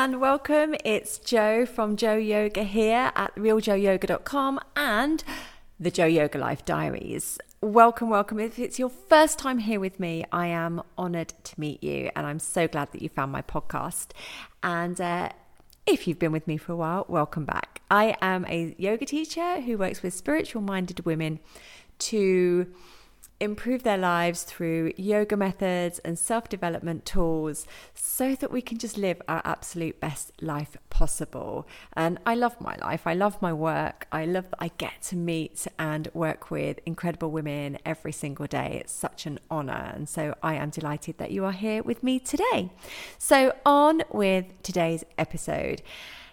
And welcome. It's Joe from Joe Yoga here at realjoeyoga.com and the Joe Yoga Life Diaries. Welcome, welcome. If it's your first time here with me, I am honored to meet you and I'm so glad that you found my podcast. And uh, if you've been with me for a while, welcome back. I am a yoga teacher who works with spiritual minded women to improve their lives through yoga methods and self development tools so that we can just live our absolute best life possible. And I love my life. I love my work. I love that I get to meet and work with incredible women every single day. It's such an honor. And so I am delighted that you are here with me today. So, on with today's episode.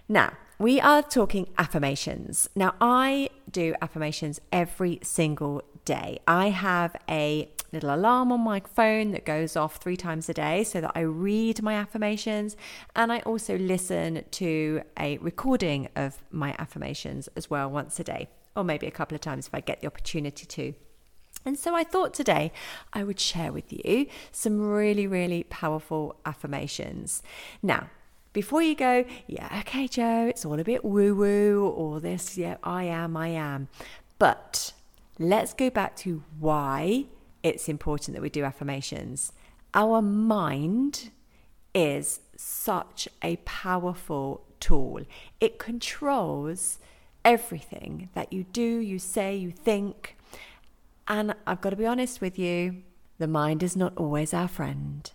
Now, we are talking affirmations. Now, I do affirmations every single day. I have a little alarm on my phone that goes off three times a day so that I read my affirmations and I also listen to a recording of my affirmations as well once a day, or maybe a couple of times if I get the opportunity to. And so I thought today I would share with you some really, really powerful affirmations. Now, before you go, yeah, okay, Joe, it's all a bit woo woo, or this, yeah, I am, I am. But let's go back to why it's important that we do affirmations. Our mind is such a powerful tool, it controls everything that you do, you say, you think. And I've got to be honest with you, the mind is not always our friend.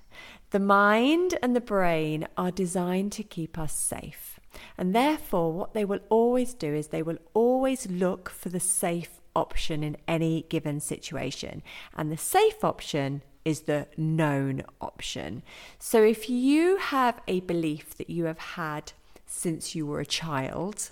The mind and the brain are designed to keep us safe. And therefore, what they will always do is they will always look for the safe option in any given situation. And the safe option is the known option. So if you have a belief that you have had since you were a child,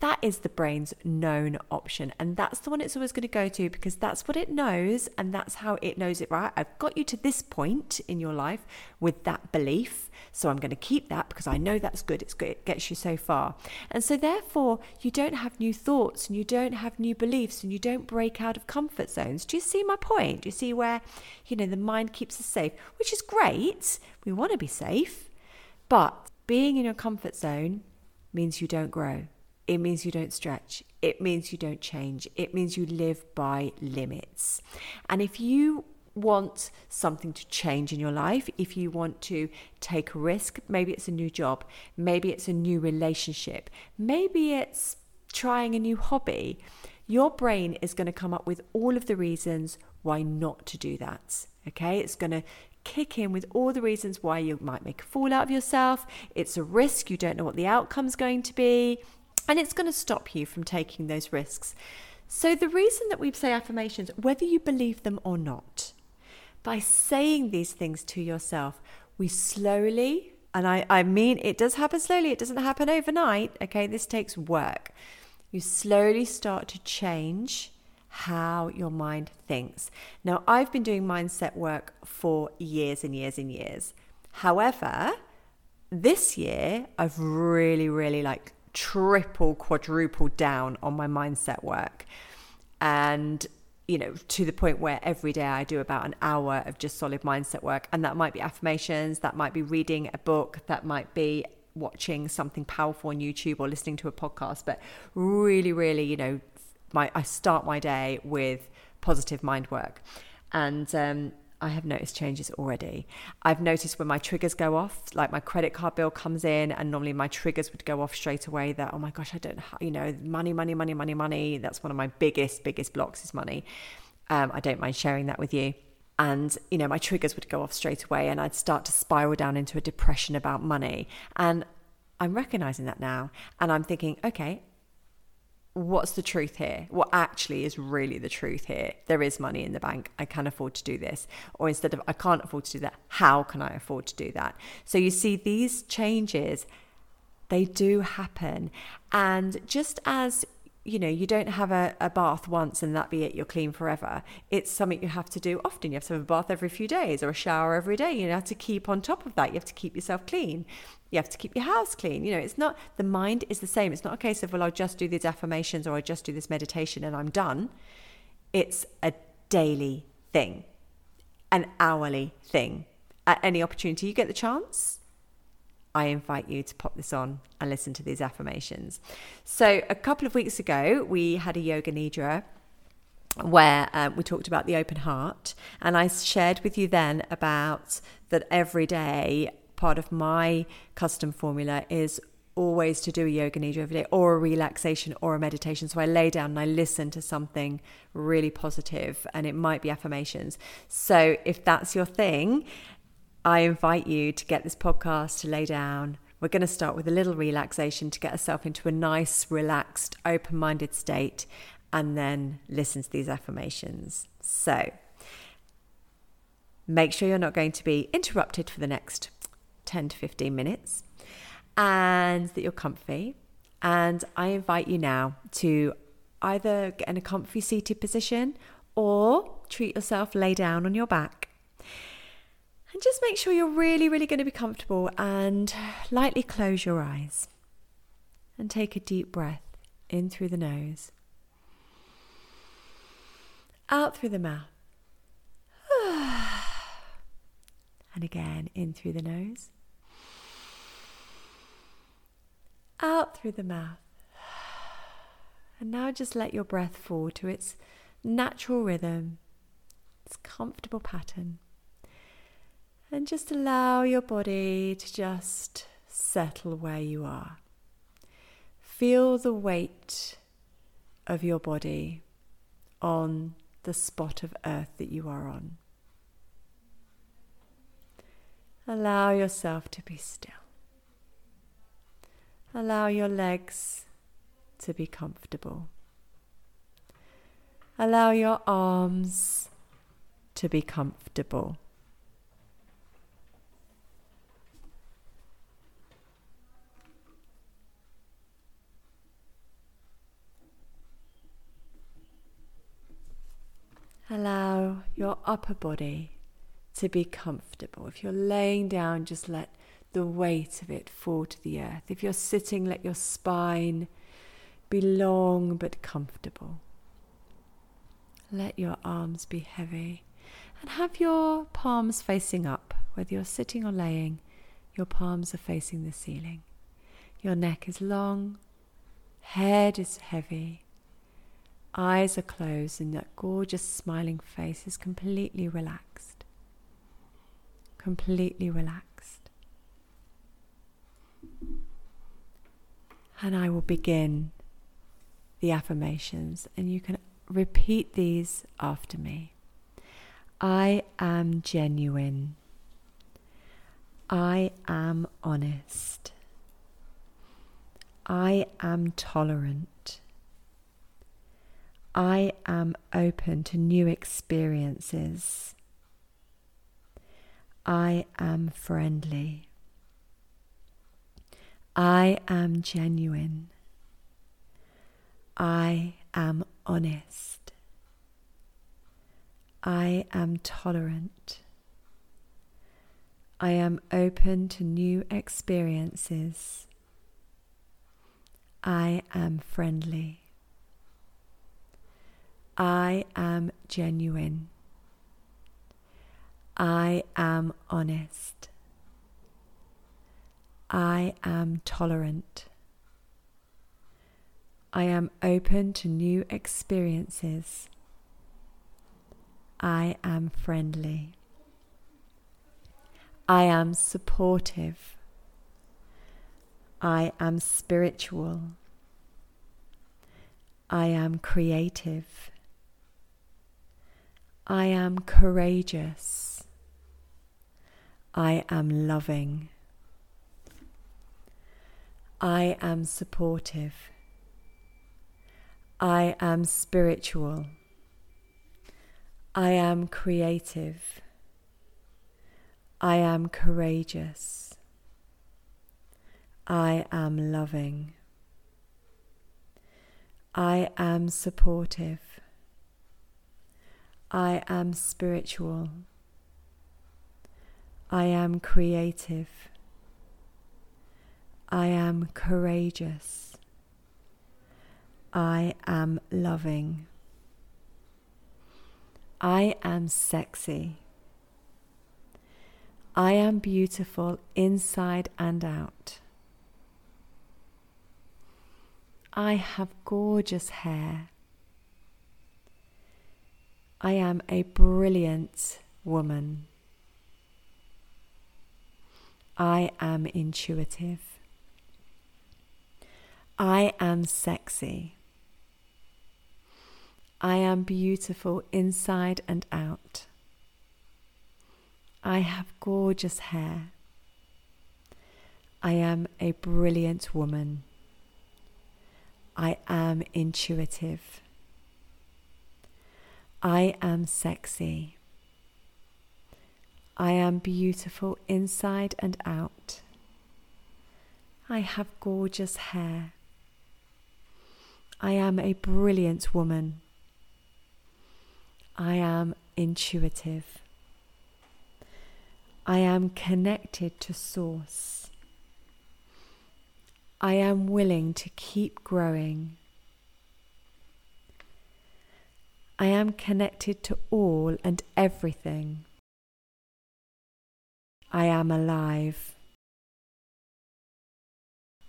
that is the brain's known option. And that's the one it's always going to go to because that's what it knows and that's how it knows it, right? I've got you to this point in your life with that belief. So I'm going to keep that because I know that's good. It's good. It gets you so far. And so therefore, you don't have new thoughts and you don't have new beliefs and you don't break out of comfort zones. Do you see my point? Do you see where, you know, the mind keeps us safe, which is great. We want to be safe. But being in your comfort zone means you don't grow it means you don't stretch. It means you don't change. It means you live by limits. And if you want something to change in your life, if you want to take a risk, maybe it's a new job, maybe it's a new relationship, maybe it's trying a new hobby, your brain is going to come up with all of the reasons why not to do that. Okay, it's going to kick in with all the reasons why you might make a fool out of yourself. It's a risk, you don't know what the outcome's going to be and it's going to stop you from taking those risks. So, the reason that we say affirmations, whether you believe them or not, by saying these things to yourself, we slowly, and I, I mean it does happen slowly, it doesn't happen overnight, okay? This takes work. You slowly start to change how your mind thinks. Now, I've been doing mindset work for years and years and years. However, this year I've really, really like triple, quadruple down on my mindset work. And you know, to the point where every day I do about an hour of just solid mindset work. And that might be affirmations, that might be reading a book, that might be watching something powerful on YouTube or listening to a podcast. But really, really, you know, my I start my day with positive mind work. And um, I have noticed changes already. I've noticed when my triggers go off, like my credit card bill comes in, and normally my triggers would go off straight away that, oh my gosh, I don't, you know, money, money, money, money, money. That's one of my biggest, biggest blocks is money. Um, I don't mind sharing that with you. And, you know, my triggers would go off straight away, and I'd start to spiral down into a depression about money. And I'm recognizing that now. And I'm thinking, okay, what's the truth here? What actually is really the truth here? There is money in the bank. I can afford to do this. Or instead of, I can't afford to do that, how can I afford to do that? So you see, these changes, they do happen. And just as you know, you don't have a, a bath once and that be it, you're clean forever. It's something you have to do often. You have to have a bath every few days or a shower every day. You have to keep on top of that. You have to keep yourself clean. You have to keep your house clean. You know, it's not, the mind is the same. It's not a case of, well, I'll just do these affirmations or I just do this meditation and I'm done. It's a daily thing, an hourly thing. At any opportunity you get the chance, I invite you to pop this on and listen to these affirmations. So, a couple of weeks ago, we had a yoga nidra where uh, we talked about the open heart, and I shared with you then about that every day. Part of my custom formula is always to do a yoga nidra every day or a relaxation or a meditation. So I lay down and I listen to something really positive, and it might be affirmations. So if that's your thing, I invite you to get this podcast to lay down. We're going to start with a little relaxation to get ourselves into a nice, relaxed, open minded state and then listen to these affirmations. So make sure you're not going to be interrupted for the next 10 to 15 minutes and that you're comfy. And I invite you now to either get in a comfy seated position or treat yourself, lay down on your back. And just make sure you're really, really going to be comfortable and lightly close your eyes. And take a deep breath in through the nose, out through the mouth. And again, in through the nose, out through the mouth. And now just let your breath fall to its natural rhythm, its comfortable pattern. And just allow your body to just settle where you are. Feel the weight of your body on the spot of earth that you are on. Allow yourself to be still. Allow your legs to be comfortable. Allow your arms to be comfortable. Allow your upper body to be comfortable. If you're laying down, just let the weight of it fall to the earth. If you're sitting, let your spine be long but comfortable. Let your arms be heavy and have your palms facing up. Whether you're sitting or laying, your palms are facing the ceiling. Your neck is long, head is heavy, Eyes are closed and that gorgeous smiling face is completely relaxed. Completely relaxed. And I will begin the affirmations, and you can repeat these after me. I am genuine. I am honest. I am tolerant. I am open to new experiences. I am friendly. I am genuine. I am honest. I am tolerant. I am open to new experiences. I am friendly. I am genuine. I am honest. I am tolerant. I am open to new experiences. I am friendly. I am supportive. I am spiritual. I am creative. I am courageous. I am loving. I am supportive. I am spiritual. I am creative. I am courageous. I am loving. I am supportive. I am spiritual. I am creative. I am courageous. I am loving. I am sexy. I am beautiful inside and out. I have gorgeous hair. I am a brilliant woman. I am intuitive. I am sexy. I am beautiful inside and out. I have gorgeous hair. I am a brilliant woman. I am intuitive. I am sexy. I am beautiful inside and out. I have gorgeous hair. I am a brilliant woman. I am intuitive. I am connected to Source. I am willing to keep growing. I am connected to all and everything. I am alive.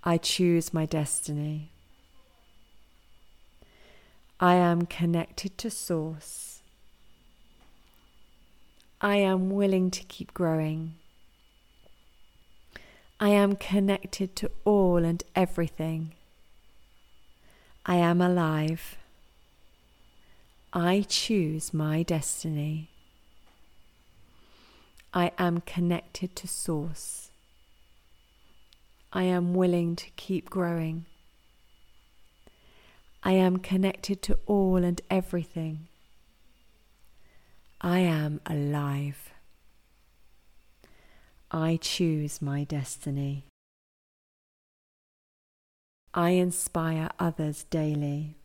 I choose my destiny. I am connected to Source. I am willing to keep growing. I am connected to all and everything. I am alive. I choose my destiny. I am connected to Source. I am willing to keep growing. I am connected to all and everything. I am alive. I choose my destiny. I inspire others daily.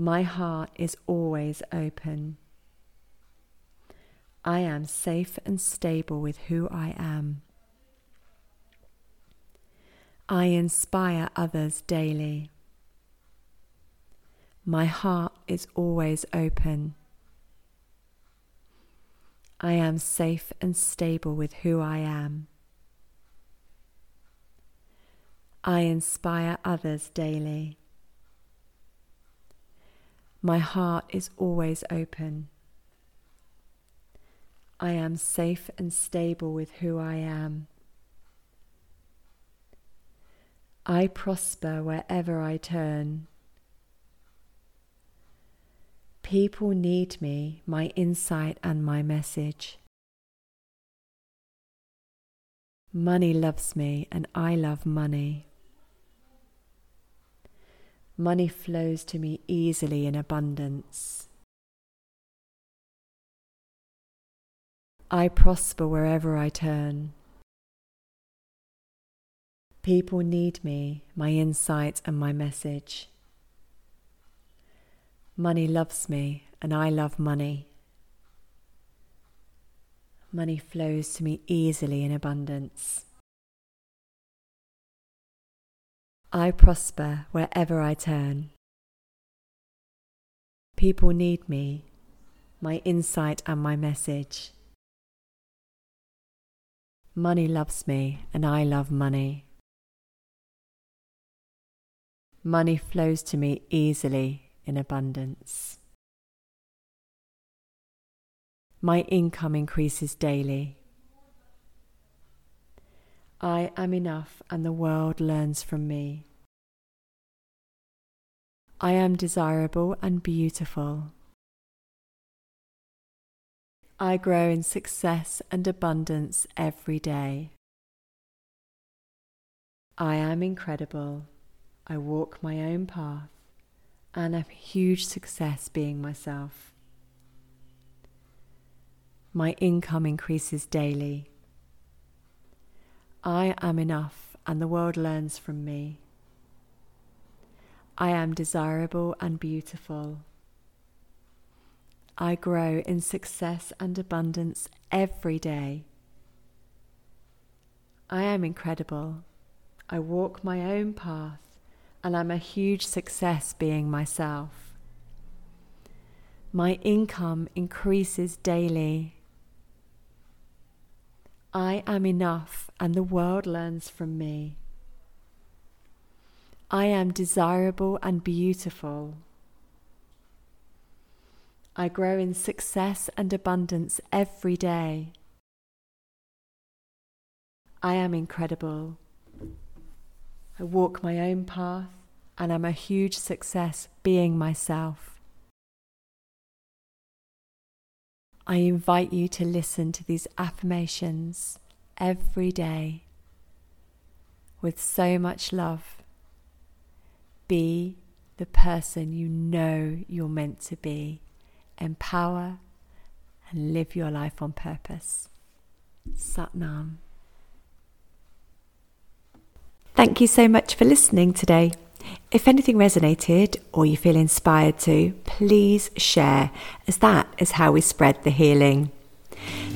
My heart is always open. I am safe and stable with who I am. I inspire others daily. My heart is always open. I am safe and stable with who I am. I inspire others daily. My heart is always open. I am safe and stable with who I am. I prosper wherever I turn. People need me, my insight, and my message. Money loves me, and I love money. Money flows to me easily in abundance. I prosper wherever I turn. People need me, my insight, and my message. Money loves me, and I love money. Money flows to me easily in abundance. I prosper wherever I turn. People need me, my insight, and my message. Money loves me, and I love money. Money flows to me easily in abundance. My income increases daily. I am enough and the world learns from me. I am desirable and beautiful. I grow in success and abundance every day. I am incredible. I walk my own path and have huge success being myself. My income increases daily. I am enough and the world learns from me. I am desirable and beautiful. I grow in success and abundance every day. I am incredible. I walk my own path and I'm a huge success being myself. My income increases daily. I am enough and the world learns from me. I am desirable and beautiful. I grow in success and abundance every day. I am incredible. I walk my own path and am a huge success being myself. I invite you to listen to these affirmations every day with so much love. Be the person you know you're meant to be. Empower and live your life on purpose. Satnam. Thank you so much for listening today. If anything resonated or you feel inspired to, please share, as that is how we spread the healing.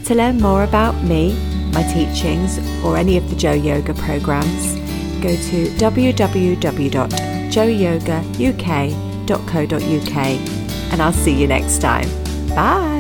To learn more about me, my teachings, or any of the Joe Yoga programs, go to www.joeyogauk.co.uk and I'll see you next time. Bye.